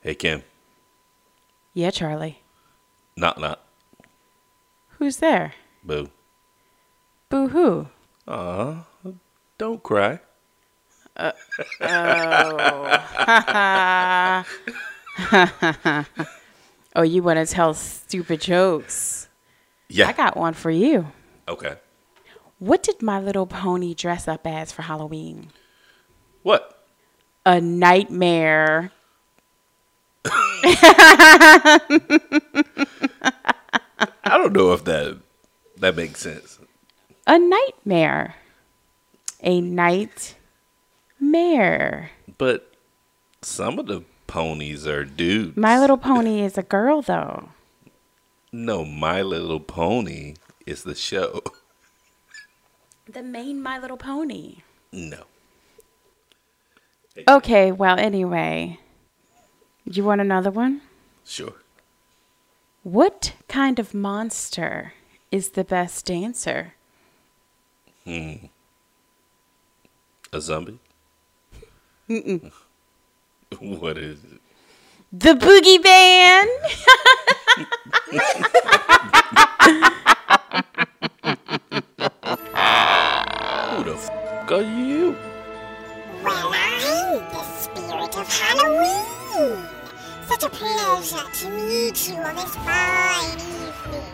Hey, Kim. Yeah, Charlie. Knock, knock. Who's there? Boo. Boo hoo. Aw, don't cry. Uh, oh. oh, you want to tell stupid jokes? Yeah. I got one for you. okay. What did My Little Pony dress up as for Halloween? What? A nightmare. I don't know if that that makes sense. A nightmare. A nightmare. But some of the ponies are dudes. My Little Pony is a girl, though. No, My Little Pony is the show. The main My Little Pony. No. Okay, well, anyway. You want another one? Sure. What kind of monster is the best dancer? Hmm. A zombie? what is it? The Boogie Band! Who the f are you? Well, I'm the spirit of Halloween. Such a pleasure to meet you on this fine evening.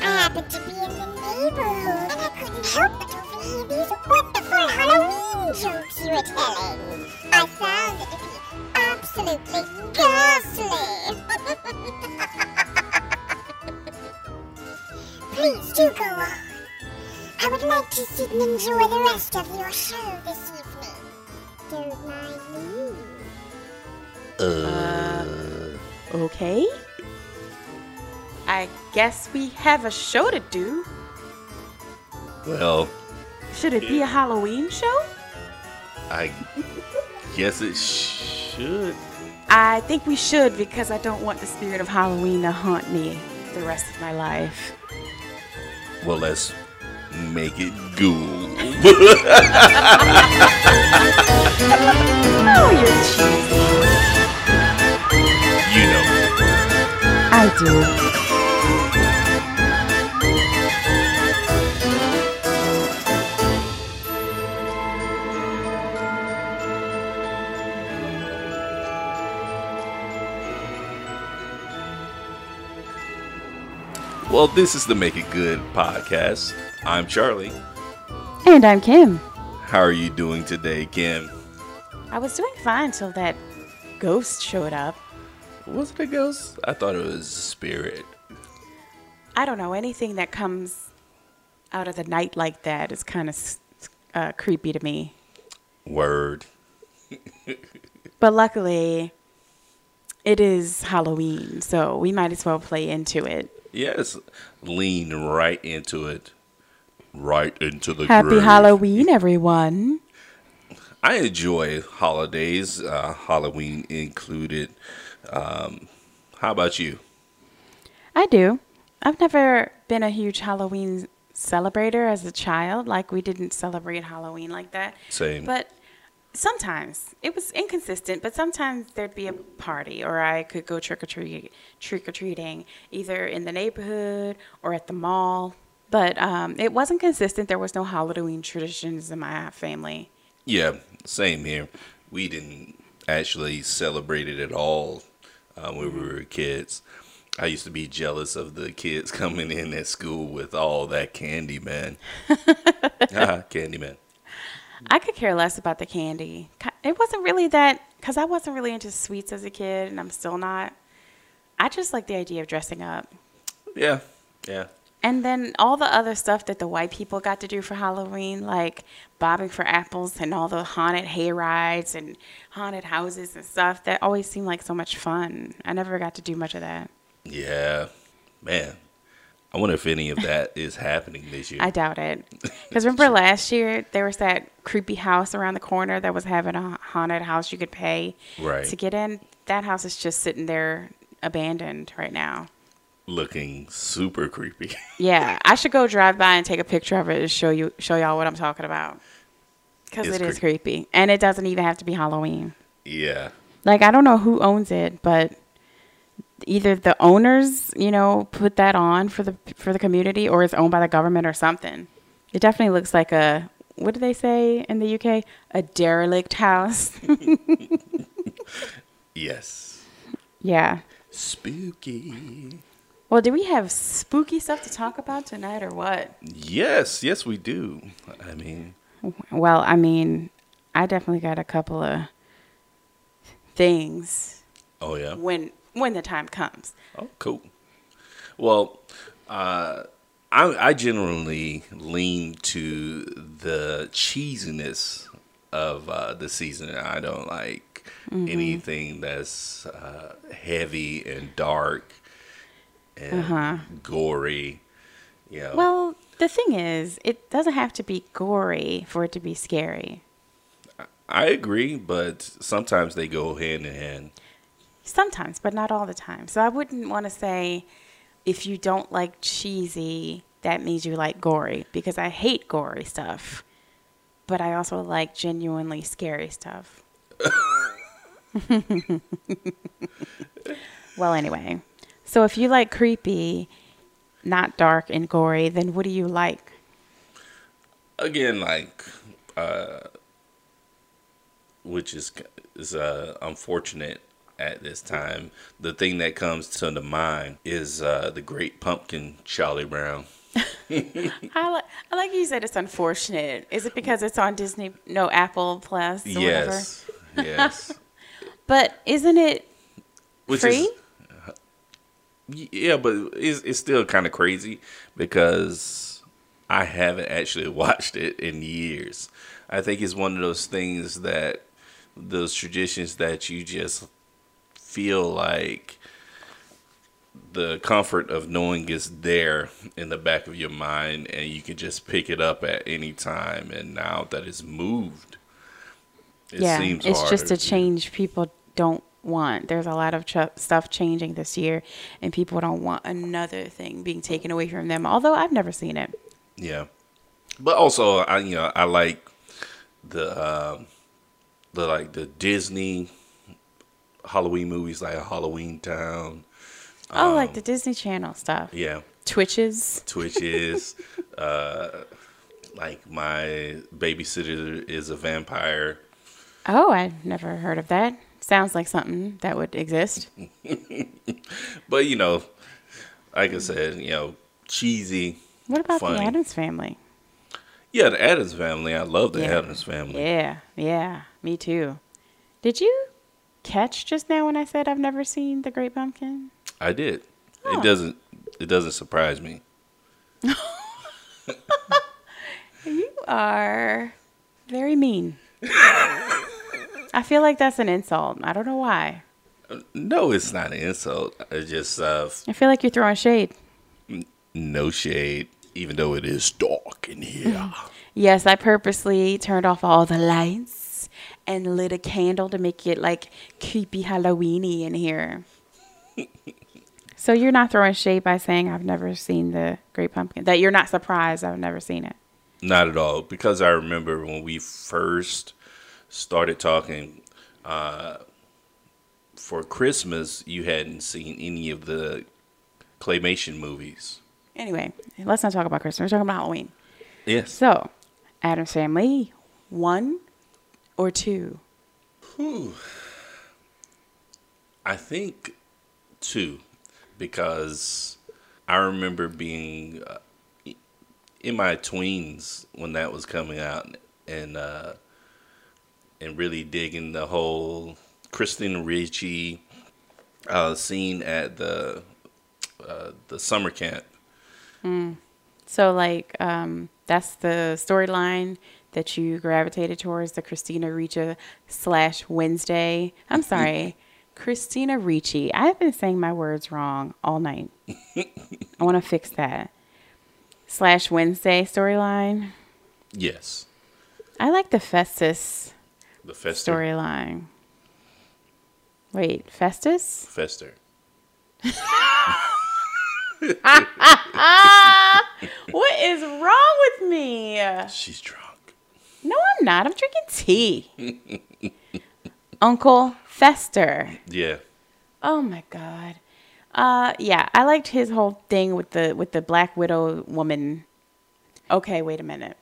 I happened to be in the neighborhood and I couldn't help but overhear these wonderful Halloween jokes you were telling. I found it to be absolutely ghastly. Please do go on. I would like to sit and enjoy the rest of your show this evening. Don't mind me. Okay. I guess we have a show to do. Well, Should it be a Halloween show? I guess it should. I think we should because I don't want the spirit of Halloween to haunt me the rest of my life. Well, let's make it ghoul. Oh, you're cheesy. I do. Well, this is the Make It Good podcast. I'm Charlie. And I'm Kim. How are you doing today, Kim? I was doing fine till that ghost showed up. Was it a ghost? I thought it was a spirit. I don't know. Anything that comes out of the night like that is kind of uh, creepy to me. Word. But luckily, it is Halloween, so we might as well play into it. Yes, lean right into it. Right into the Happy grave. Halloween, everyone. I enjoy holidays, uh, Halloween included. Um, how about you? I do. I've never been a huge Halloween celebrator as a child. Like, we didn't celebrate Halloween like that. Same. But sometimes it was inconsistent, but sometimes there'd be a party or I could go trick or treat trick or treating either in the neighborhood or at the mall. But um, it wasn't consistent. There was no Halloween traditions in my family. Yeah, same here. We didn't actually celebrate it at all uh, when we were kids. I used to be jealous of the kids coming in at school with all that candy, man. ah, candy, man. I could care less about the candy. It wasn't really that because I wasn't really into sweets as a kid, and I'm still not. I just like the idea of dressing up. Yeah, yeah. And then all the other stuff that the white people got to do for Halloween, like bobbing for apples and all the haunted hay rides and haunted houses and stuff, that always seemed like so much fun. I never got to do much of that. Yeah, man. I wonder if any of that is happening this year. I doubt it. Because remember last year, there was that creepy house around the corner that was having a haunted house you could pay Right. to get in. That house is just sitting there abandoned right now. Looking super creepy. Yeah, I should go drive by and take a picture of it and show you, show y'all what I'm talking about. Because It's it is creepy. creepy, and it doesn't even have to be Halloween. yeah. Like I don't know who owns it, but either the owners, you know, put that on for the for the community, or it's owned by the government or something. It definitely looks like a what do they say in the UK? A derelict house. Yes. yeah. Spooky. Well, do we have spooky stuff to talk about tonight, or what? Yes, yes, we do. I mean, Well, I mean, I definitely got a couple of things oh yeah. when when the time comes. Oh, cool. Well, uh, I, I generally lean to the cheesiness of uh, the season. I don't like Mm-hmm. anything that's uh, heavy and dark and Uh-huh. gory. You know, Well, the thing is, it doesn't have to be gory for it to be scary. I agree, but sometimes they go hand in hand. Sometimes, but not all the time. So I wouldn't want to say if you don't like cheesy, that means you like gory because I hate gory stuff. But I also like genuinely scary stuff. well, anyway. So if you like creepy, not dark and gory, then what do you like? again like uh which is is uh unfortunate at this time the thing that comes to the mind is uh the great pumpkin charlie brown I, li- I like you said it's unfortunate. Is it because it's on Disney, no Apple Plus or whatever? yes yes But isn't it which free? is yeah but it's, it's still kind of crazy because i haven't actually watched it in years. I think it's one of those things that those traditions that you just feel like the comfort of knowing is there in the back of your mind and you can just pick it up at any time and now that it's moved it yeah, it's just a change people don't want. There's a lot of ch- stuff changing this year, and people don't want another thing being taken away from them. Although I've never seen it. Yeah, but also I you know I like the um the like the Disney Halloween movies like Halloween Town. Oh, like the Disney Channel stuff. Yeah, Twitches. Twitches. uh, like my babysitter is a vampire. Oh, I've never heard of that. Sounds like something that would exist. But you know, like I said, you know, cheesy. What about Funny. the Addams Family? Yeah, the Addams Family. I love the Yeah. Addams Family. Yeah, yeah, me too. Did you catch just now when I said I've never seen The Great Pumpkin? I did. Oh. It doesn't. It doesn't surprise me. You are very mean. I feel like that's an insult. I don't know why. No, it's not an insult. It's just uh, I feel like you're throwing shade. no shade, even though it is dark in here. Yes, I purposely turned off all the lights and lit a candle to make it like creepy Halloweeny in here. so you're not throwing shade by saying I've never seen the Great Pumpkin. That you're not surprised I've never seen it. Not at all, because I remember when we first started talking. Uh, for Christmas, you hadn't seen any of the claymation movies. Anyway, let's not talk about Christmas. We're talking about Halloween. Yes. So, Addams Family, one or two? I think two, because I remember being uh, in my tweens when that was coming out, and uh, and really digging the whole Christina Ricci uh, scene at the uh, the summer camp. So, like, um, that's the storyline that you gravitated towards the Christina Ricci slash Wednesday. I'm sorry, Christina Ricci. I've been saying my words wrong all night. I want to fix that. Slash Wednesday storyline. Yes, I like the Festus the Fester. storyline. Wait, Festus? Fester. What is wrong with me? She's drunk. No, I'm not. I'm drinking tea. Uncle Fester. Yeah. Oh my god. Uh yeah, I liked his whole thing with the with the Black Widow woman. Okay, wait a minute.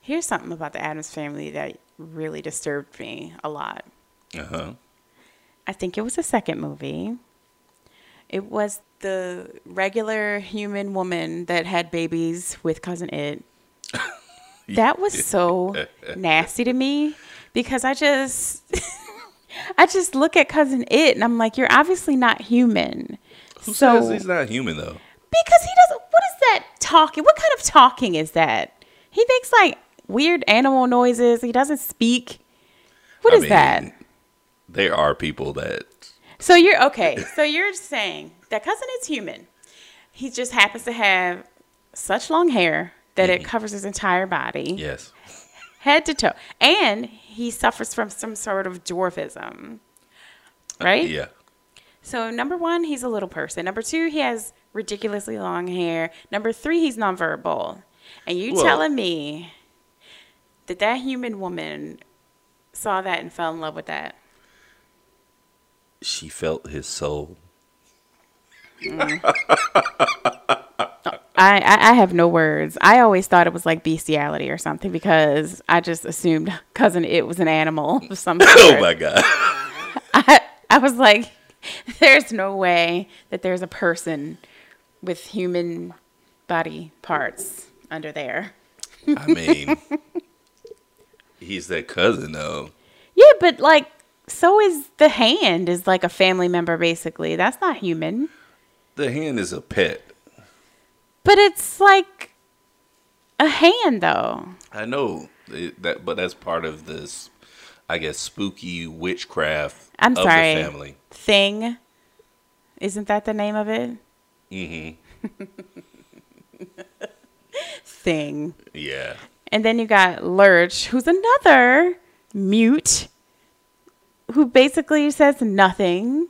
Here's something about the Addams family that really disturbed me a lot. Uh huh. I think it was the second movie. It was the regular human woman that had babies with cousin It. That was so nasty to me because I just I just look at cousin It and I'm like, you're obviously not human. Who so says he's not human though? because he doesn't what is that talking? What kind of talking is that? He makes like weird animal noises. He doesn't speak. What I is that? There are people that. So you're okay. So you're saying that cousin is human. He just happens to have such long hair that it mm-hmm. covers his entire body, Yes. head to toe, and he suffers from some sort of dwarfism. Uh, right? Yeah. So number one, he's a little person. Number two, he has ridiculously long hair. Number three, he's nonverbal. And you Well- telling me that that human woman saw that and fell in love with that? She felt his soul. Mm. I, I, I have no words. I always thought it was like bestiality or something because I just assumed cousin it was an animal of some oh sort. Oh my god. I, I was like, there's no way that there's a person with human body parts under there. I mean, he's that cousin though. Yeah, but like, so is the hand is like a family member basically. That's not human. The hand is a pet. But it's like a hand though. I know it- that, but that's part of this, I guess, spooky witchcraft I'm sorry. family. Thing. Isn't that the name of it? hmm Thing. Yeah. And then you got Lurch, who's another mute, who basically says nothing.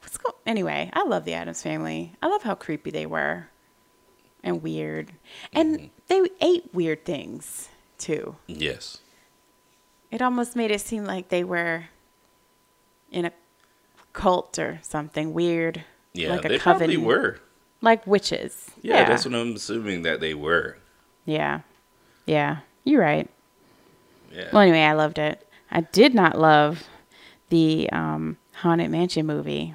What's go? Anyway, I love the Addams family. I love how creepy they were, and weird, and mm-hmm. they ate weird things too. Yes. It almost made it seem like they were in a cult or something weird, Yeah, like a they coven, probably were. like witches. Yeah, that's what I'm assuming that they were. Yeah, yeah, you're right. Yeah. Well, anyway, I loved it. I did not love the um, Haunted Mansion movie.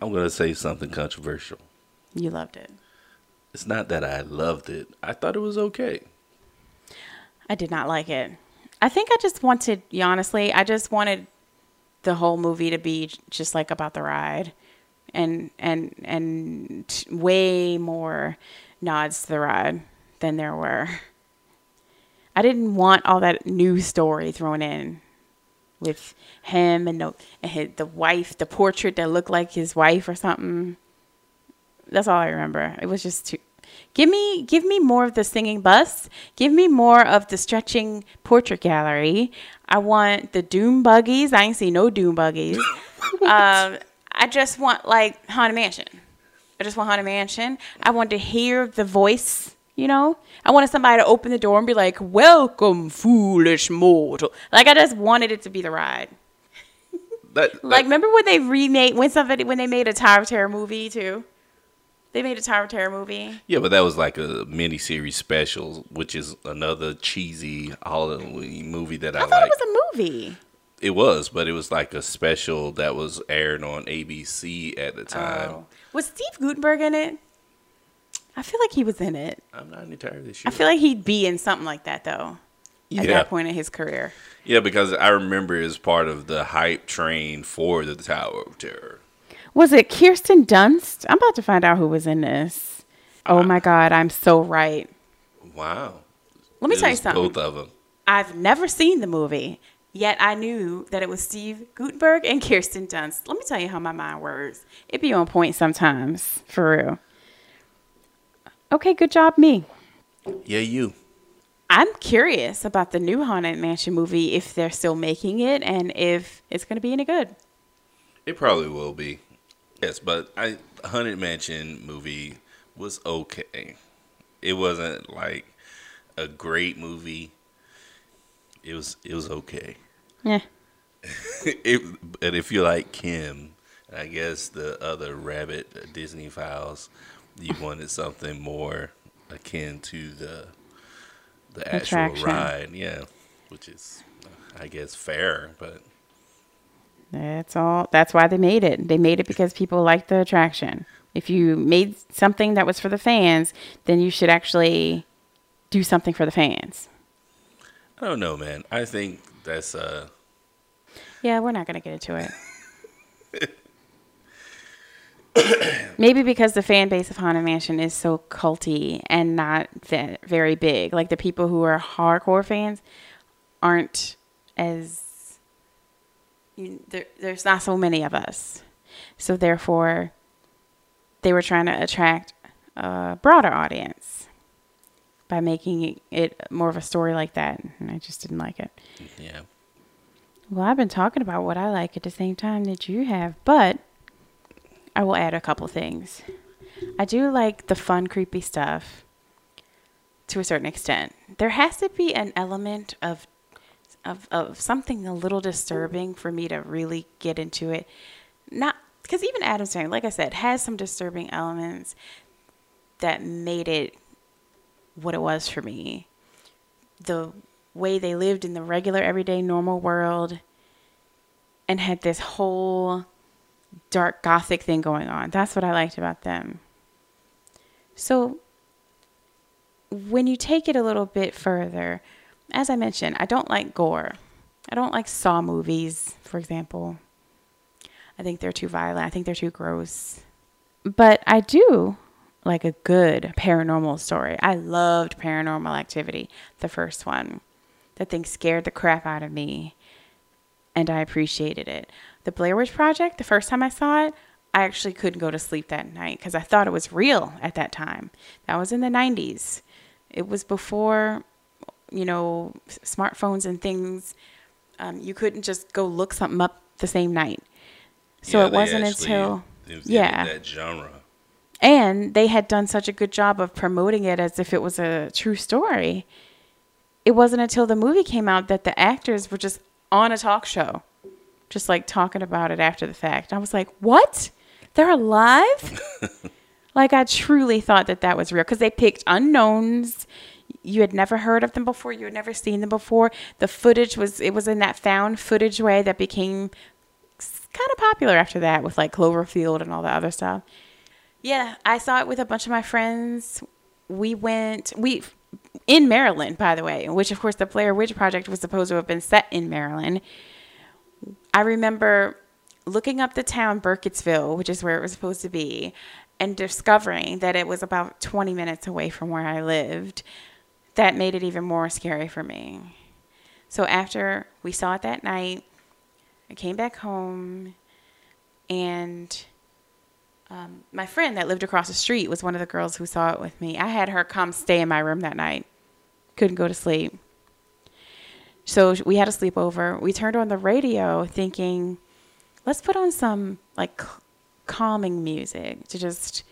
I'm gonna say something controversial. You loved it. It's not that I loved it. I thought it was okay. I did not like it. I think I just wanted, honestly, I just wanted the whole movie to be just like about the ride, and and and way more nods to the ride than there were. I didn't want all that new story thrown in with him and the and his, the wife, the portrait that looked like his wife or something. That's all I remember. It was just too. Give me, give me more of the singing bus. Give me more of the stretching portrait gallery. I want the doom buggies. I ain't see no doom buggies. um, I just want like haunted mansion. I just want haunted mansion. I want to hear the voice. You know, I wanted somebody to open the door and be like, "Welcome, foolish mortal." Like I just wanted it to be the ride. That, Like, remember when they remade when somebody when they made a Tower of Terror movie too? They made a Tower of Terror movie. yeah, but that was like a miniseries special, which is another cheesy Halloween movie that I, I thought like. it was a movie. It was, but it was like a special that was aired on ABC at the time. Oh. Was Steve Guttenberg in it? I feel like he was in it. I'm not entirely sure. I feel like he'd be in something like that though. At that point in his career. yeah, because I remember it was part of the hype train for the Tower of Terror. Was it Kirsten Dunst? I'm about to find out who was in this. Oh my ah. god, I'm so right. Wow. Let me It tell you something. Both of them. I've never seen the movie, yet I knew that it was Steve Guttenberg and Kirsten Dunst. Let me tell you how my mind works. It be on point sometimes, for real. Okay, good job, me. Yeah, you. I'm curious about the new Haunted Mansion movie, if they're still making it and if it's going to be any good. It probably will be. Yes, but I Haunted Mansion movie was okay. It wasn't like a great movie. It was it was okay. Yeah. if, but if you like Kim, I guess the other Rabbit uh, Disney Files, you wanted something more akin to the the actual Attraction. ride, yeah, which is, I guess, fair. But That's all. That's why they made it. They made it because people liked the attraction. If you made something that was for the fans, then you should actually do something for the fans. I don't know, man. I think that's uh, Yeah, we're not going to get into it. Maybe because the fan base of Haunted Mansion is so culty and not ve- very big. Like the people who are hardcore fans aren't as. You, there, there's not so many of us. So therefore, they were trying to attract a broader audience by making it more of a story like that. And I just didn't like it. yeah. Well, I've been talking about what I like at the same time that you have, but I will add a couple things. I do like the fun, creepy stuff to a certain extent. There has to be an element of of of something a little disturbing for me to really get into it. Not because even Addams Family, like I said, has some disturbing elements that made it what it was for me. The way they lived in the regular, everyday, normal world and had this whole dark gothic thing going on. That's what I liked about them. So when you take it a little bit further, as I mentioned, I don't like gore. I don't like Saw movies, for example. I think they're too violent. I think they're too gross. But I do like a good paranormal story. I loved Paranormal Activity, the first one. That thing scared the crap out of me, and I appreciated it. The Blair Witch Project, the first time I saw it, I actually couldn't go to sleep that night because I thought it was real at that time. That was in the 90s. It was before, you know, smartphones and things. Um, you couldn't just go look something up the same night. So Yeah, it wasn't actually until exhibited yeah. that genre. and they had done such a good job of promoting it as if it was a true story. It wasn't until the movie came out that the actors were just on a talk show, just like talking about it after the fact. I was like, "What? They're alive?" like I truly thought that that was real because they picked unknowns. You had never heard of them before. You had never seen them before. The footage was it was in that found footage way that became kind of popular after that with like Cloverfield and all the other stuff. Yeah, I saw it with a bunch of my friends. We went we in Maryland, by the way, which of course the Blair Witch Project was supposed to have been set in Maryland. I remember looking up the town Burkittsville, which is where it was supposed to be, and discovering that it was about 20 minutes away from where I lived. That made it even more scary for me. So after we saw it that night, I came back home and um, my friend that lived across the street was one of the girls who saw it with me. I had her come stay in my room that night. Couldn't go to sleep. So we had a sleepover. We turned on the radio thinking, let's put on some like calming music to just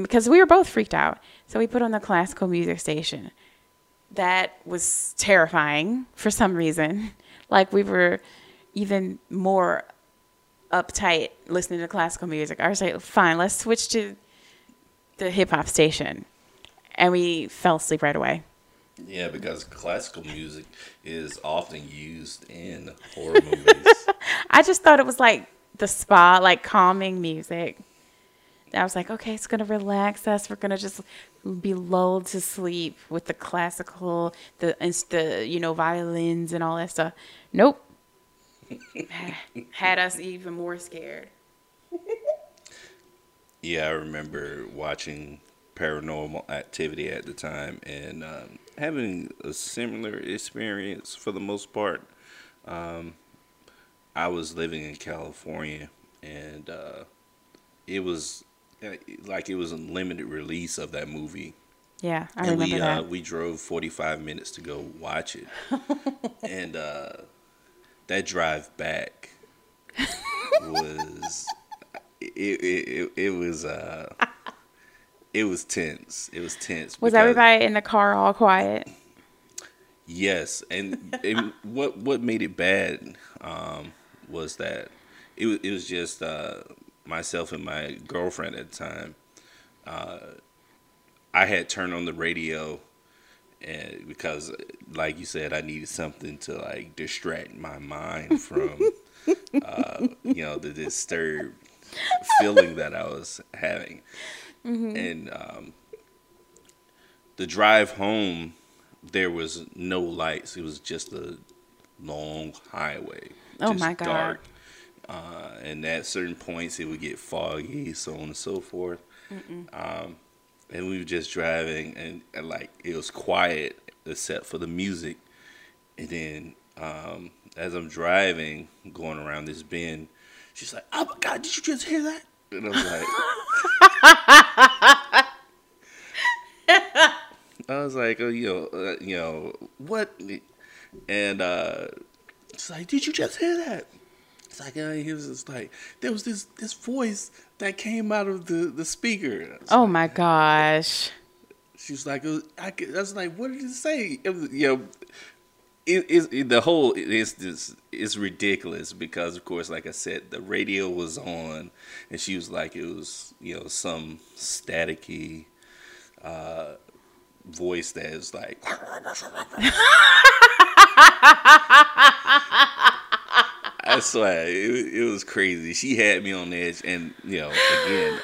because we were both freaked out. So we put on the classical music station. That was terrifying for some reason. Like we were even more uptight listening to classical music. I was like, fine, let's switch to the hip hop station. And we fell asleep right away. Yeah, because classical music is often used in horror movies. I just thought it was like the spa, like calming music. I was like, okay, it's gonna relax us. We're gonna just be lulled to sleep with the classical, the the you know violins and all that stuff. Nope, had us even more scared. yeah, I remember watching Paranormal Activity at the time and um, having a similar experience for the most part. Um, I was living in California and uh, it was uh, like it was a limited release of that movie. Yeah, I and remember we that. uh, we drove 45 minutes to go watch it and uh, that drive back was it, it, it, it was uh it was tense it was tense was everybody in the car all quiet? Yes, and, and what what made it bad um, was that it was it was just uh, myself and my girlfriend at the time. Uh, I had turned on the radio, and because, like you said, I needed something to like distract my mind from, uh, you know, the disturbed feeling that I was having, and um, the drive home there was no lights. It was just a long highway. Oh just my God. Uh, and at certain points, it would get foggy, so on and so forth. Um, and we were just driving, and, and like it was quiet except for the music. And then um, as I'm driving, going around this bend, she's like, "Oh my God, did you just hear that?" And I'm like. I was like, oh, you know, uh, you know, what? And uh, it's like, did you just hear that? It's like, uh, he was just like, there was this this voice that came out of the the speaker. Oh my gosh. She's like, uh, I, could, I was like, what did it say? It was, you know, it, it, it, the whole is this is ridiculous because, of course, like I said, the radio was on, and she was like, it was, you know, some staticky uh, voice that is like. I swear, it, it was crazy. She had me on edge, and you know, again,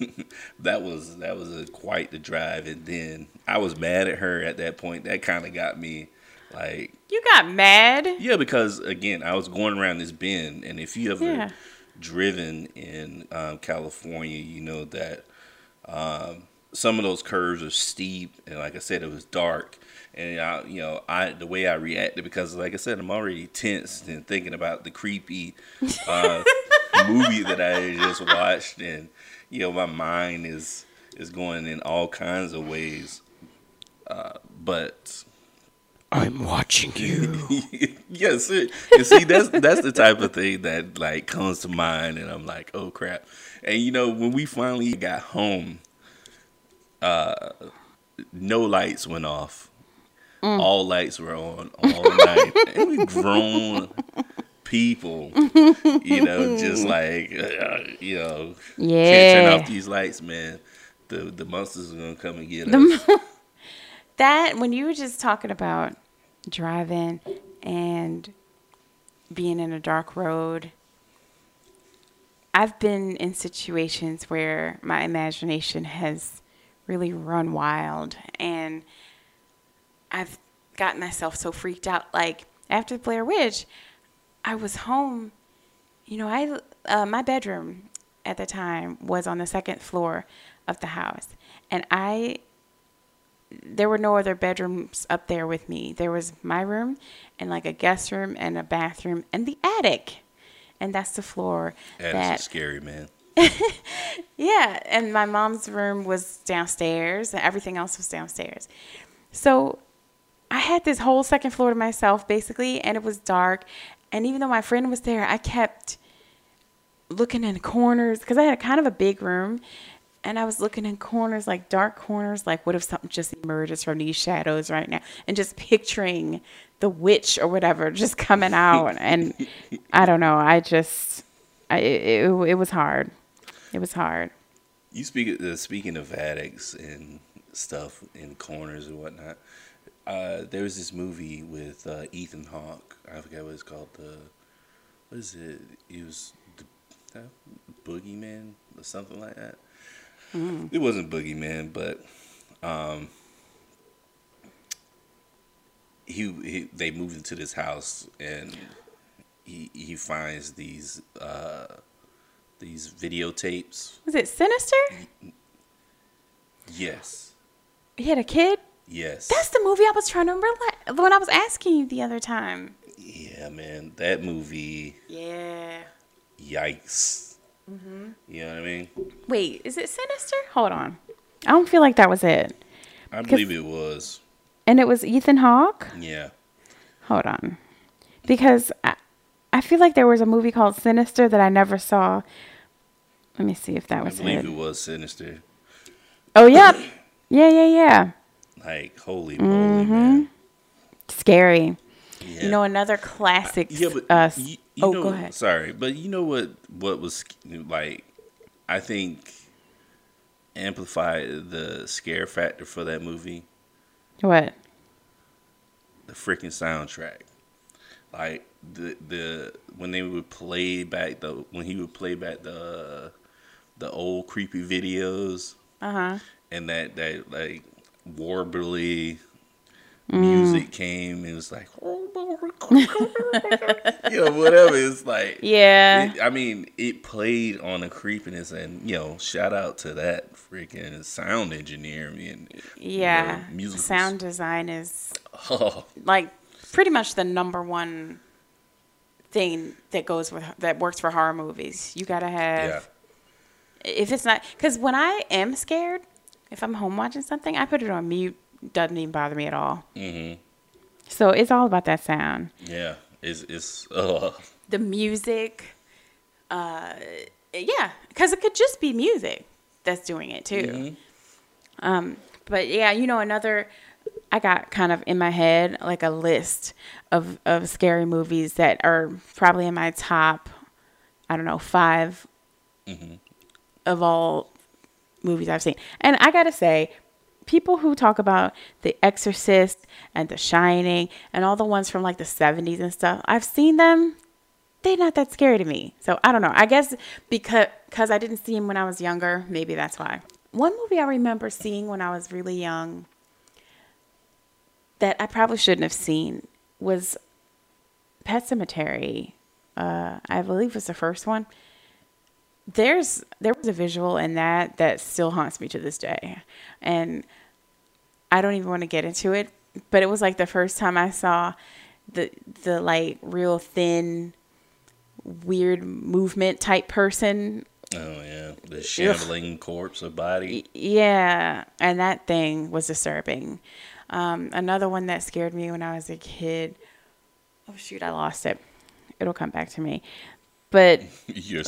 that was that was a, quite the drive. And then I was mad at her at that point. That kind of got me, like, You got mad? yeah, because again, I was going around this bend, and if you ever Yeah. driven in um, California, you know that um, some of those curves are steep, and like I said, it was dark. And I, you know, I the way I reacted because, like I said, I'm already tense and thinking about the creepy uh, movie that I just watched, and you know, my mind is is going in all kinds of ways. Uh, but I'm watching you. yes, it- you see, that's that's the type of thing that like comes to mind, and I'm like, oh crap. And you know, when we finally got home, uh, no lights went off. All lights were on all night, and we grown people, you know, just like uh, you know, can't turn off these lights, man. The the monsters are gonna come and get us. That when you were just talking about driving and being in a dark road, I've been in situations where my imagination has really run wild and I've gotten myself so freaked out. Like after the Blair Witch, I was home. You know, I uh, my bedroom at the time was on the second floor of the house, and I there were no other bedrooms up there with me. There was my room and like a guest room and a bathroom and the attic. And that's the floor That that scary, man. yeah, and my mom's room was downstairs, and everything else was downstairs. So I had this whole second floor to myself, basically, and it was dark. And even though my friend was there, I kept looking in corners because I had a kind of a big room, and I was looking in corners, like dark corners, like what if something just emerges from these shadows right now, and just picturing the witch or whatever just coming out. and I don't know, I just, I, it, it, it was hard. It was hard. You speak uh, speaking of attics and stuff in corners and whatnot. Uh, there was this movie with uh, Ethan Hawke. I forget what it's called. The what is it? It was the uh, Boogeyman or something like that. It wasn't Boogeyman, but um, he, he they moved into this house and he he finds these uh, these videotapes. Was it Sinister? Yes. He had a kid? Yes. That's the movie I was trying to remember when I was asking you the other time. yeah, man. That movie, Yeah. yikes. You know what I mean? Wait, is it Sinister? Hold on. I don't feel like that was it. I believe it was. And it was Ethan Hawke? Yeah. Hold on. Because I, I feel like there was a movie called Sinister that I never saw. Let me see if that was I believe it. it was Sinister. Oh, yep. Yeah, yeah, yeah. Like, holy moly, man. Scary. Yeah. You know, another classic. Yeah, but uh, you, you oh, know, go ahead. Sorry, but you know what? What was like? I think amplified the scare factor for that movie. What? The freaking soundtrack, like the the when they would play back the when he would play back the the old creepy videos Uh huh. and that that like warbly Mm. music came it was like you know whatever it's like Yeah. It- I mean, it played on the creepiness, and you know, shout out to that freaking sound engineer. And yeah. the musicals. Sound design is oh, like pretty much the number one thing that goes with that works for horror movies. You gotta have yeah, if it's not because when I am scared, if I'm home watching something, I put it on mute. Doesn't even bother me at all. hmm So it's all about that sound, yeah. It's it's uh, the music. Uh, yeah, because it could just be music that's doing it too. mhm. Um, but yeah, you know, another, I got kind of in my head like a list of, of scary movies that are probably in my top, I don't know, 5 Mhm. of all movies I've seen. And I gotta say, people who talk about The Exorcist and The Shining and all the ones from like the 70s and stuff, I've seen them. They're not that scary to me. So I don't know. I guess because cause I didn't see them when I was younger, maybe that's why. One movie I remember seeing when I was really young that I probably shouldn't have seen was Pet Sematary. Uh, I believe was the first one. There's there was a visual in that that still haunts me to this day, and I don't even want to get into it. But it was like the first time I saw the the like real thin, weird movement type person oh yeah, the shambling corpse of body. yeah, and that thing was disturbing. Um, another one that scared me when I was a kid. Oh shoot, I lost it. It'll come back to me. But Your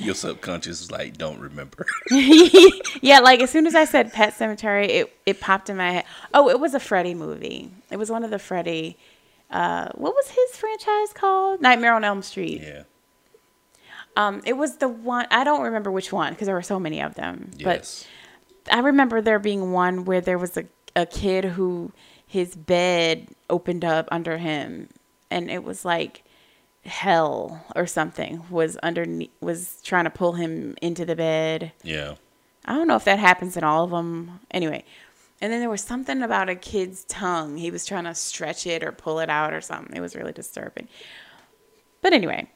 your subconscious is like, don't remember. yeah, like as soon as I said Pet Sematary, it it popped in my head. Oh, it was a Freddy movie. It was one of the Freddy. Uh, what was his franchise called? Nightmare on Elm Street. yeah. Um, it was the one. I don't remember which one because there were so many of them. Yes. But I remember there being one where there was a, a kid who his bed opened up under him and it was like hell or something was underneath was trying to pull him into the bed. yeah. I don't know if that happens in all of them. Anyway, and then there was something about a kid's tongue. He was trying to stretch it or pull it out or something. It was really disturbing. But anyway,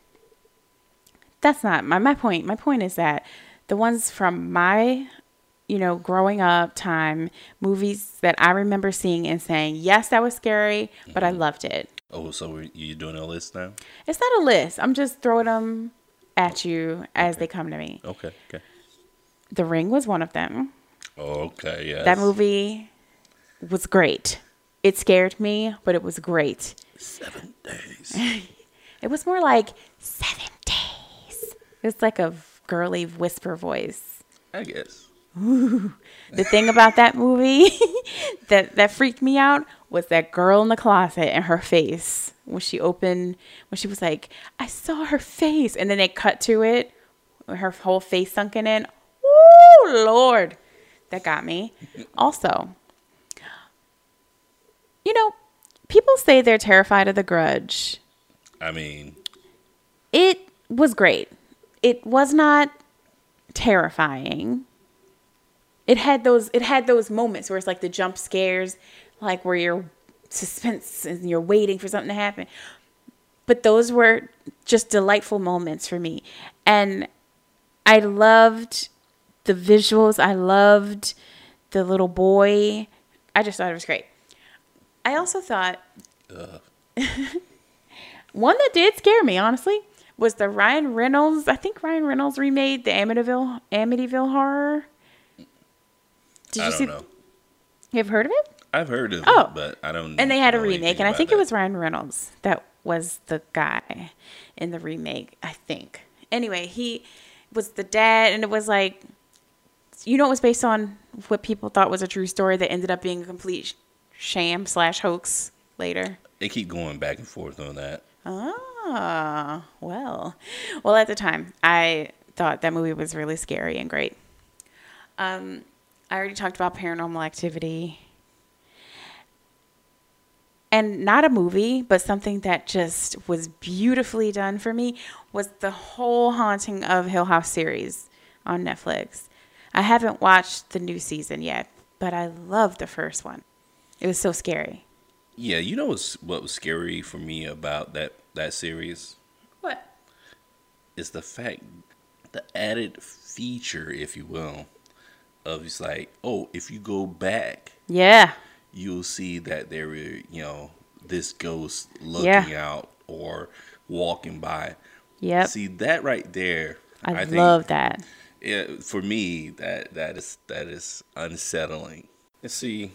that's not my my point. My point is that the ones from my you know, growing up time, movies that I remember seeing and saying, yes, that was scary, but I mm-hmm. loved it. Oh, so you doing a list now? It's not a list. I'm just throwing them at you as they come to me. Okay. Okay. The Ring was one of them. Okay. Yeah. That movie was great. It scared me, but it was great. Seven days. It was more like seven days. It's like a girly whisper voice. I guess. Ooh. The thing about that movie that that freaked me out was that girl in the closet and her face when she opened when she was like, "I saw her face," and then they cut to it, her whole face sunken in. Ooh, Lord, that got me. Also, you know, people say they're terrified of The Grudge. I mean, It was great. It was not terrifying. It had those it had those moments where it's like the jump scares, like where you're suspense and you're waiting for something to happen. But those were just delightful moments for me. And I loved the visuals. I loved the little boy. I just thought it was great. I also thought one that did scare me, honestly, was the Ryan Reynolds. I think Ryan Reynolds remade the Amityville Amityville horror. Did I you don't see? know. You have heard of it? I've heard of Oh. it, but I don't. And they had a remake, and I think it was Ryan Reynolds that was the guy in the remake. I think. Anyway, he was the dad, and it was like, you know, it was based on what people thought was a true story that ended up being a complete sham slash hoax. later. They keep going back and forth on that. Ah, well. Well, at the time, I thought that movie was really scary and great. Um, I already talked about paranormal activity. And not a movie, but something that just was beautifully done for me was the whole Haunting of Hill House series on Netflix. I haven't watched the new season yet, but I loved the first one. It was so scary. Yeah, you know what's, what was scary for me about that that series What? is the fact, the added feature, if you will, of it's like, oh, if you go back, Yeah. You'll see that there were, you know, this ghost looking Yeah. out or walking by. Yep. See that right there. I, think, love that. Yeah, for me, that that is that is unsettling. And see,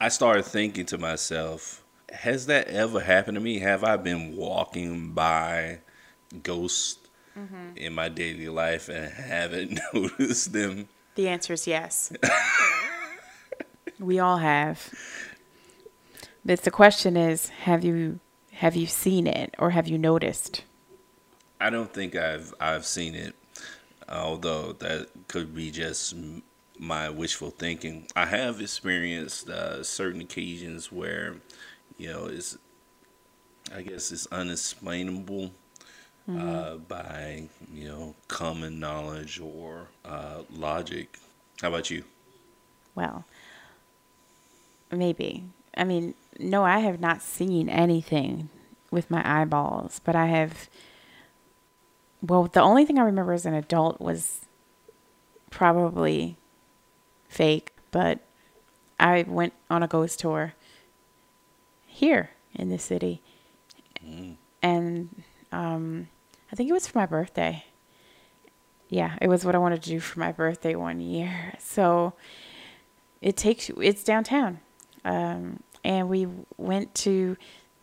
I started thinking to myself, has that ever happened to me? Have I been walking by ghosts mm-hmm. in my daily life and haven't noticed them? The answer is yes. we all have. But the question is, have you have you seen it or have you noticed? I don't think I've I've seen it, although that could be just my wishful thinking. I have experienced uh, certain occasions where, you know, it's I guess it's unexplainable uh, by you know common knowledge or uh, logic. How about you? Well, maybe. I mean, no, I have not seen anything with my eyeballs, but I have. Well, the only thing I remember as an adult was probably fake, but I went on a ghost tour here in the city. And um, I think it was for my birthday. Yeah, it was what I wanted to do for my birthday one year. So it takes you, it's downtown. Um, and we went to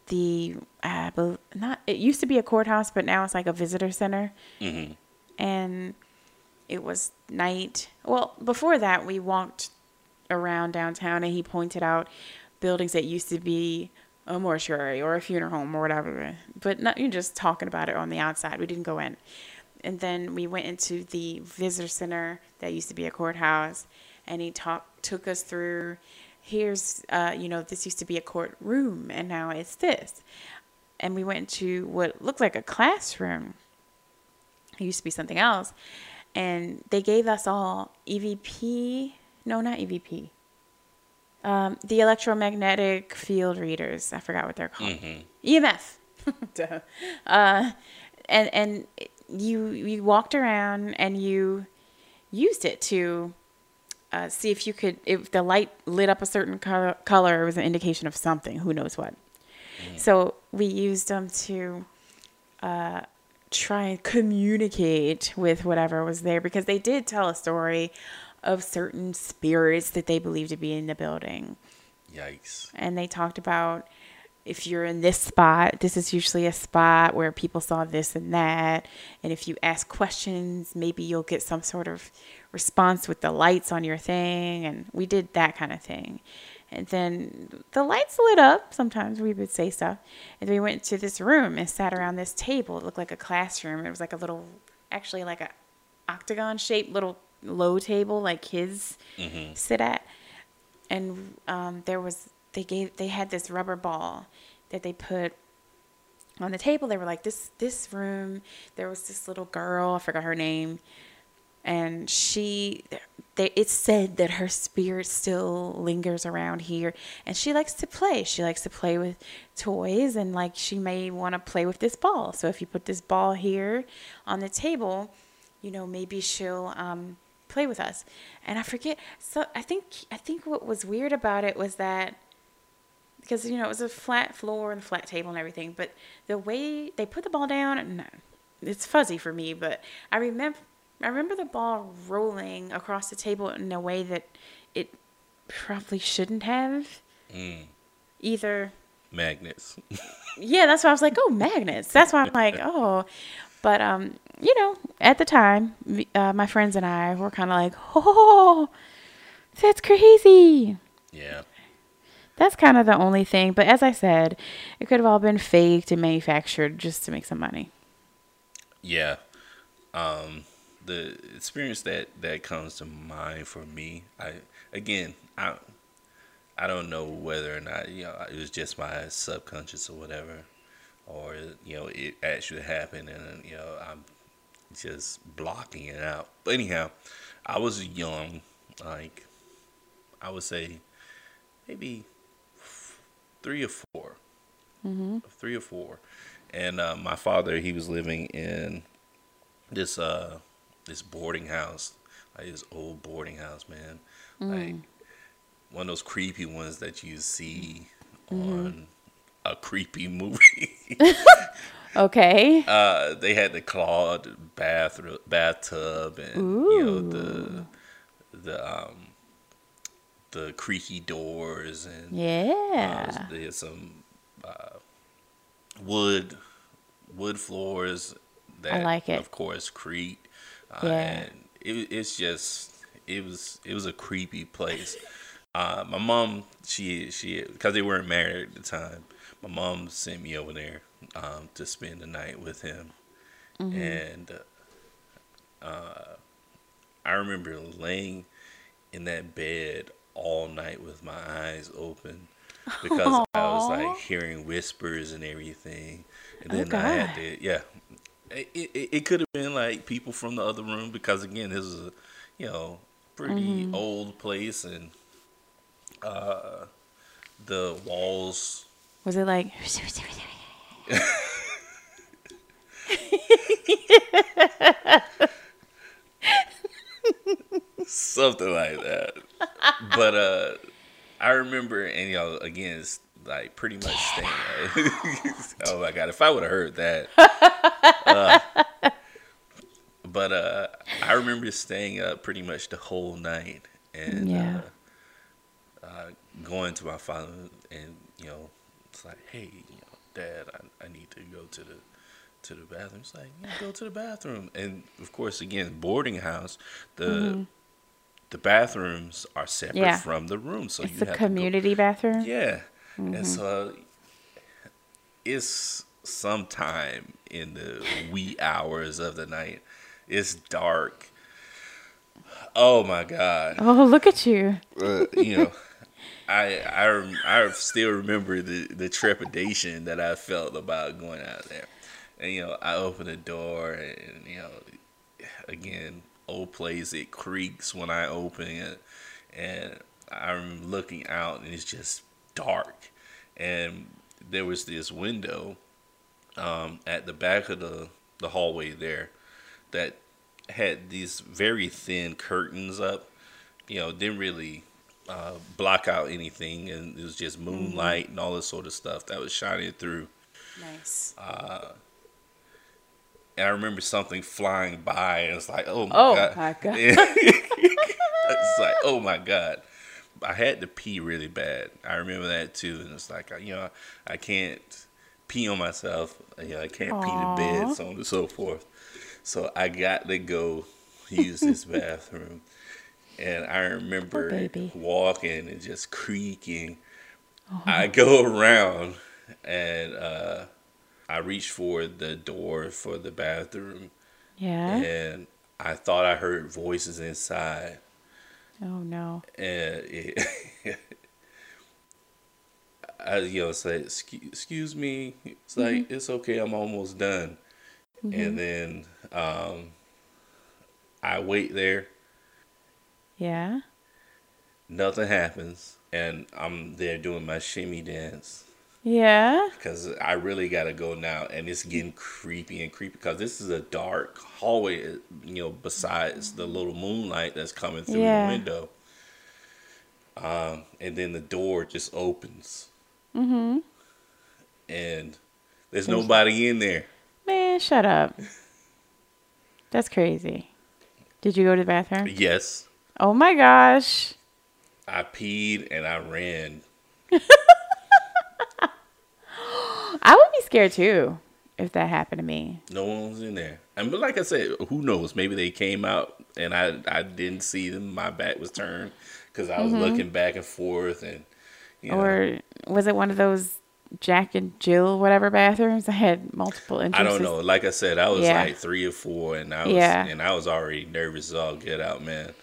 the, uh, not, it used to be a courthouse, but now it's like a visitor center. Mm-hmm. And it was night. Well, before that, we walked around downtown and he pointed out buildings that used to be a mortuary or a funeral home or whatever. But not you're just talking about it on the outside. We didn't go in. And then we went into the visitor center that used to be a courthouse and he talked took us through here's uh, you know, this used to be a courtroom and now it's this. And we went to what looked like a classroom. It used to be something else. And they gave us all EVP. No, not EVP. Um, the electromagnetic field readers. I forgot what they're called. EMF. Duh. uh, and and you you walked around and you used it to uh, see if you could if the light lit up a certain color, color it was an indication of something. Who knows what? So we used them to uh, try and communicate with whatever was there because they did tell a story of certain spirits that they believed to be in the building. Yikes! And they talked about if you're in this spot, this is usually a spot where people saw this and that. And if you ask questions, maybe you'll get some sort of response with the lights on your thing. And we did that kind of thing. And then the lights lit up. Sometimes we would say stuff. And we went to this room and sat around this table. It looked like a classroom. It was like a little, actually like a octagon shaped little low table like kids sit at. And um, there was they gave they had this rubber ball that they put on the table. They were like this this room. There was this little girl. I forgot her name and she they, it said that her spirit still lingers around here. And she likes to play. She likes to play with toys and like she may want to play with this ball. So if you put this ball here on the table you know maybe she'll um, play with us. And i forget so i think i think what was weird about it was that because you know it was a flat floor and flat table and everything but the way they put the ball down it's fuzzy for me but i remember i remember the ball rolling across the table in a way that it probably shouldn't have Mm. either Magnets. yeah that's why i was like oh magnets that's why i'm like oh but um you know at the time uh, my friends and i were kind of like oh that's crazy yeah. That's kind of the only thing. But as I said, it could have all been faked and manufactured just to make some money. Yeah. Um, the experience that that comes to mind for me, I again, I I don't know whether or not you know it was just my subconscious or whatever, or you know it actually happened, and you know I'm just blocking it out. But anyhow, I was young, like I would say maybe three or 4 three or four, and uh, my father he was living in this uh this boarding house, like this old boarding house, man, like one of those creepy ones that you see on a creepy movie. Okay. uh, they had the clawed bath bathtub and you know the the um the creaky doors and yeah. uh, there's some uh, wood wood floors that I like it. of course creaked uh, Yeah. and it, it's just it was it was a creepy place uh, my mom she she because they weren't married at the time my mom sent me over there um, to spend the night with him Mm-hmm. and uh, I remember laying in that bed all night with my eyes open because I was like hearing whispers and everything. And Oh, then I had to, yeah. It, it, it could have been like people from the other room because, again, this is a, you know, pretty Mm-hmm. old place and uh, the walls. Was it like? something like that. but uh I remember, and you know, again, it's like pretty much staying. oh my god, if I would have heard that. Uh, but uh I remember staying up pretty much the whole night and Yeah. uh, uh, going to my father and you know, it's like, hey, you know, Dad, I, I need to go to the to the bathroom. It's like, yeah, go to the bathroom. And of course, again, boarding house, the the bathrooms are separate Mm-hmm. Yeah. from the room, so It's you the have to go- community bathroom. yeah, Mm-hmm. and so it's sometime in the wee hours of the night. It's dark. Oh my god! Oh, look at you. uh, you know, I I I still remember the the trepidation that I felt about going out there, and you know, I open the door, and you know, again, old place it creaks when I open it, and I'm looking out, and it's just dark, and there was this window, um, at the back of the the hallway there, that had these very thin curtains up you know, didn't really uh, block out anything, and it was just moonlight and all this sort of stuff that was shining through. Nice. And I remember something flying by, and it's like, oh my Oh god, my God. it's like, oh my god. I had to pee really bad. I remember that too, and it's like, you know, I can't pee on myself. You know, I can't pee Aw. the bed, so on and so forth. So I got to go use this bathroom. And I remember walking and just creaking. Oh. I go around and uh, I reach for the door for the bathroom, Yeah. and I thought I heard voices inside Oh no. and it, I you know say excuse, excuse me. It's like it's okay I'm almost done. And then um I wait there. Yeah. nothing happens and I'm there doing my shimmy dance Yeah. because I really gotta go now and it's getting creepy and creepy because this is a dark hallway you know besides the little moonlight that's coming through Yeah. the window um and then the door just opens Mm-hmm. and there's nobody in there. Man, shut up. That's crazy. Did you go to the bathroom? Yes, Oh my gosh. I peed and I ran. I would be scared too if that happened to me. No one was in there. And but like I said, who knows? Maybe they came out and I I didn't see them. My back was turned because I was mm-hmm. looking back and forth and You know? Or was it one of those Jack and Jill whatever bathrooms I had multiple entrances. I don't know. Like I said, I was Yeah. like three or four, and I was Yeah. and I was already nervous as all get out, man.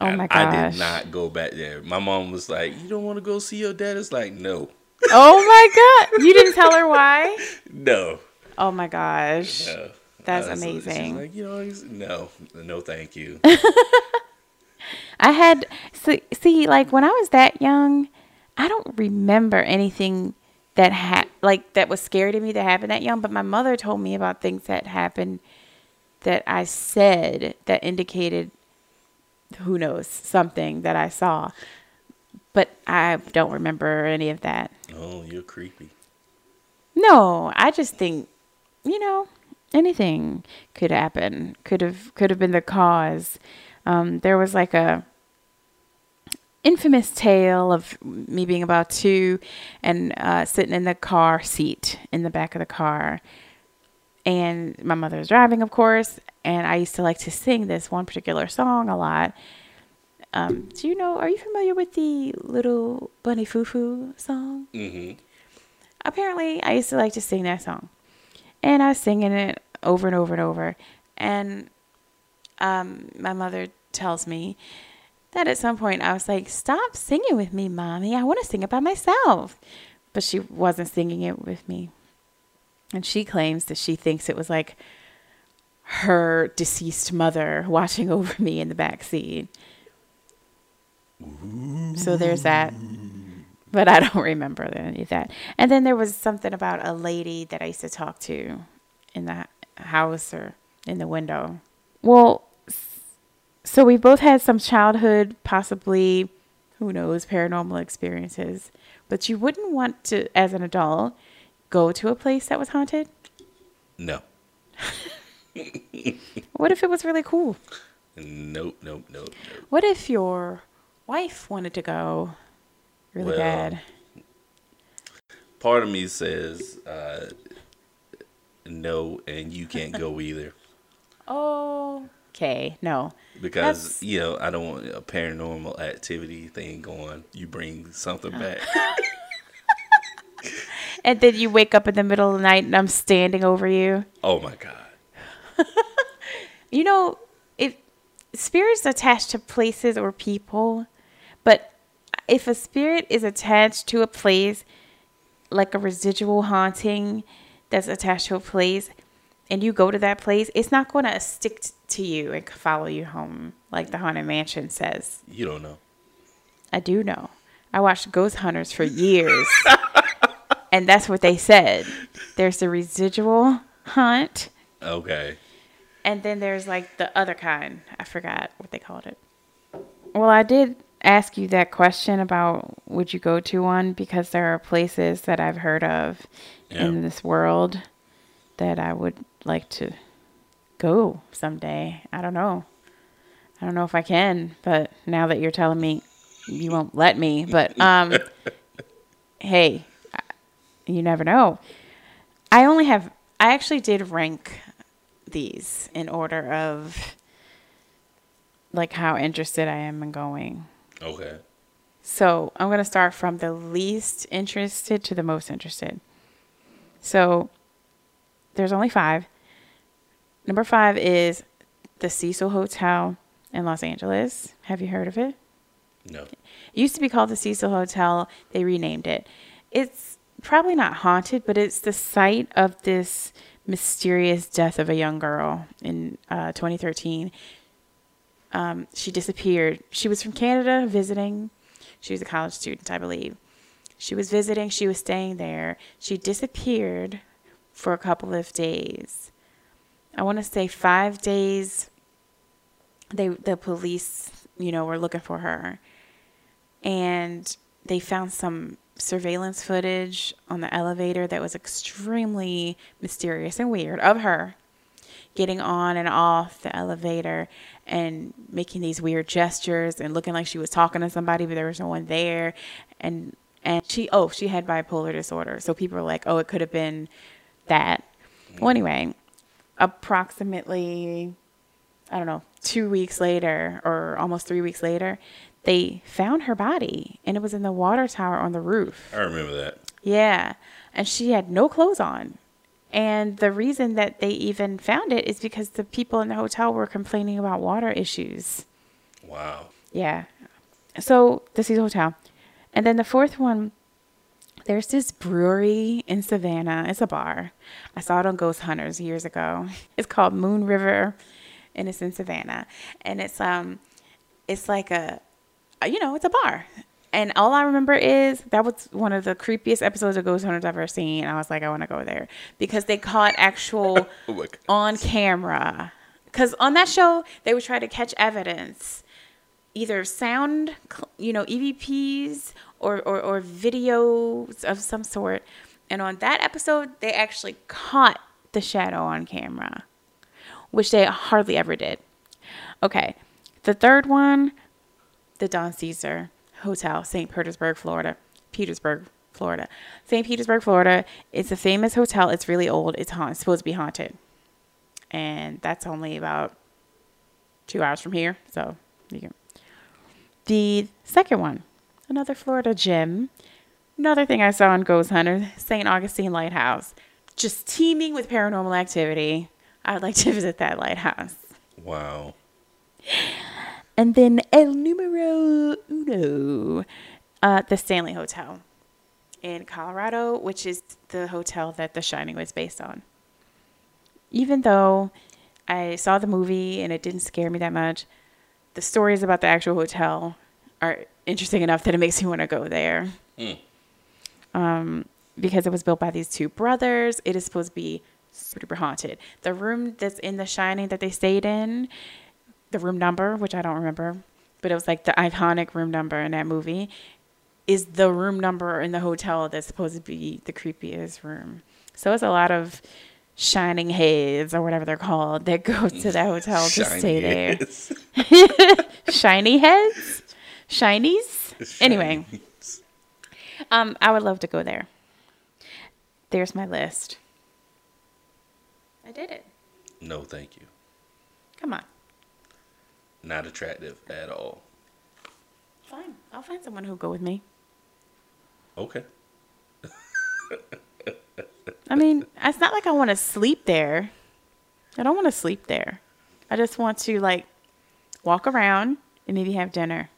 Oh I, my I gosh. did not go back there. My mom was like, "You don't want to go see your dad?" It's like, no, Oh my god! You didn't tell her why? no, Oh my gosh! no. That's Uh, so amazing. like, you know, no, no, thank you. I had see, see like when I was that young, I don't remember anything that ha- like that was scary to me that happened that young. But my mother told me about things that happened that I said that indicated who knows something that I saw. But I don't remember any of that. oh, you're creepy. No, I just think, you know, anything could happen. Could have could have been the cause. Um, there was like a infamous tale of me being about two and uh, sitting in the car seat in the back of the car, and my mother was driving, of course. And I used to like to sing this one particular song a lot. Um, do you know? Are you familiar with the Little Bunny Foo Foo song? Mm-hmm. apparently I used to like to sing that song. And I was singing it over and over and over. And um, my mother tells me that at some point I was like, Stop singing with me, mommy. I want to sing it by myself. But she wasn't singing it with me. And she claims that she thinks it was like her deceased mother watching over me in the back seat. So there's that but I don't remember any of that. And then there was something about a lady that I used to talk to in the house or in the window. Well, so we both had some childhood, possibly, who knows, paranormal experiences. But you wouldn't want to, as an adult, go to a place that was haunted. No, What if it was really cool? nope, nope, nope, nope. What if your wife wanted to go really Well, bad? Part of me says uh, no, and you can't go either. Okay, no. Because That's- you know, I don't want a paranormal activity thing going. You bring something back. And then you wake up in the middle of the night and I'm standing over you. oh my god. You know, if spirits attached to places or people, but if a spirit is attached to a place, like a residual haunting that's attached to a place, and you go to that place, it's not going to stick to you and follow you home, like the Haunted Mansion says. You don't know. I do know. I watched Ghost Hunters for years. and that's what they said. There's the residual hunt, Okay. and then there's like the other kind. I forgot what they called it. Well, I did ask you that question about would you go to one because there are places that I've heard of Yeah. in this world that I would like to go someday. I don't know. I don't know if I can, but now that you're telling me you won't let me, but um hey, you never know. I only have I actually did rank these in order of like how interested I am in going. Okay. So I'm going to start from the least interested to the most interested. So there's only five. Number five is the Cecil Hotel in Los Angeles. Have you heard of it? No. It used to be called the Cecil Hotel. They renamed it. It's probably not haunted, but it's the site of this mysterious death of a young girl in uh, 2013. Um, she disappeared. She was from Canada visiting. She was a college student, I believe. She was visiting. She was staying there. She disappeared for a couple of days. I want to say five days. They the police, you know, were looking for her, and they found some surveillance footage on the elevator that was extremely mysterious and weird of her getting on and off the elevator and making these weird gestures and looking like she was talking to somebody but there was no one there and and she oh she had bipolar disorder so people were like oh it could have been that well anyway approximately i don't know two weeks later or almost three weeks later they found her body and it was in the water tower on the roof. I remember that. Yeah. And she had no clothes on. And the reason that they even found it is because the people in the hotel were complaining about water issues. Wow. Yeah. So this is a hotel. And then the fourth one, there's this brewery in Savannah. It's a bar. I saw it on Ghost Hunters years ago. It's called Moon River and it's in Savannah. And it's um it's like a you know, it's a bar. And all I remember is that was one of the creepiest episodes of Ghost Hunters I've ever seen. I was like, I want to go there because they caught actual Oh on camera. Because on that show, they would try to catch evidence, either sound, you know, EVPs or, or, or videos of some sort. And on that episode, they actually caught the shadow on camera, which they hardly ever did. Okay. The third one, the Don CeSar Hotel, St. Petersburg, Florida. Petersburg, Florida. St. Petersburg, Florida. It's a famous hotel. It's really old. It's haunted. It's supposed to be haunted. And that's only about two hours from here. So you can. The second one, another Florida gym. Another thing I saw on Ghost Hunter, St. Augustine Lighthouse. Just teeming with paranormal activity. I would like to visit that lighthouse. Wow. And then El Numero Uno, uh, the Stanley Hotel in Colorado, which is the hotel that The Shining was based on. Even though I saw the movie and it didn't scare me that much, the stories about the actual hotel are interesting enough that it makes me want to go there. Um, because it was built by these two brothers, it is supposed to be super haunted. The room that's in The Shining that they stayed in, the room number, which I don't remember, but it was like the iconic room number in that movie, is the room number in the hotel that's supposed to be the creepiest room. So it's a lot of shining heads or whatever they're called that go to that hotel to Shiny stay there. Shiny heads? Shinies? Anyway, um, I would love to go there. There's my list. I did it. No, thank you. Come on. Not attractive at all. Fine. I'll find someone who'll go with me. Okay. I mean, it's not like I want to sleep there. I don't want to sleep there. I just want to like walk around and maybe have dinner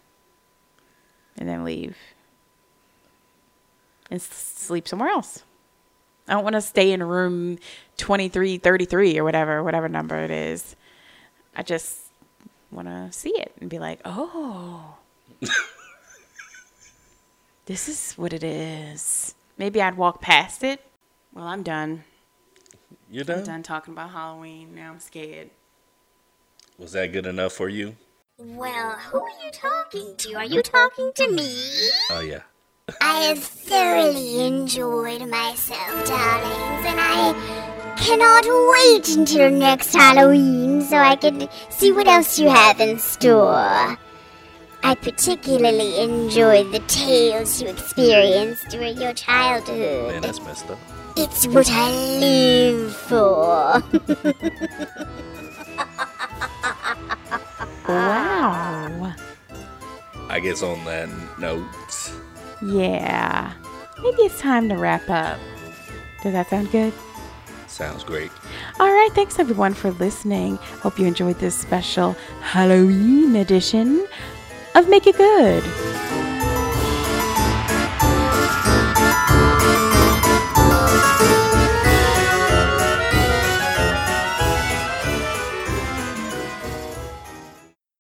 and then leave and s- sleep somewhere else. I don't want to stay in room 2333 or whatever, whatever number it is. I just want to see it and be like, oh, this is what it is. Maybe I'd walk past it. Well, I'm done. You're done? I'm done? done talking about Halloween. Now I'm scared. Was that good enough for you? Well, who are you talking to? Are you talking to me? Oh yeah. I have thoroughly enjoyed myself, darlings, and I cannot wait until next Halloween so I can see what else you have in store. I particularly enjoyed the tales you experienced during your Man, childhood. that's messed up. It's what I live for. Wow. I guess on that note, Yeah. Maybe it's time to wrap up. Does that sound good? Sounds great. All right. Thanks everyone for listening. Hope you enjoyed this special Halloween edition of Make It Good.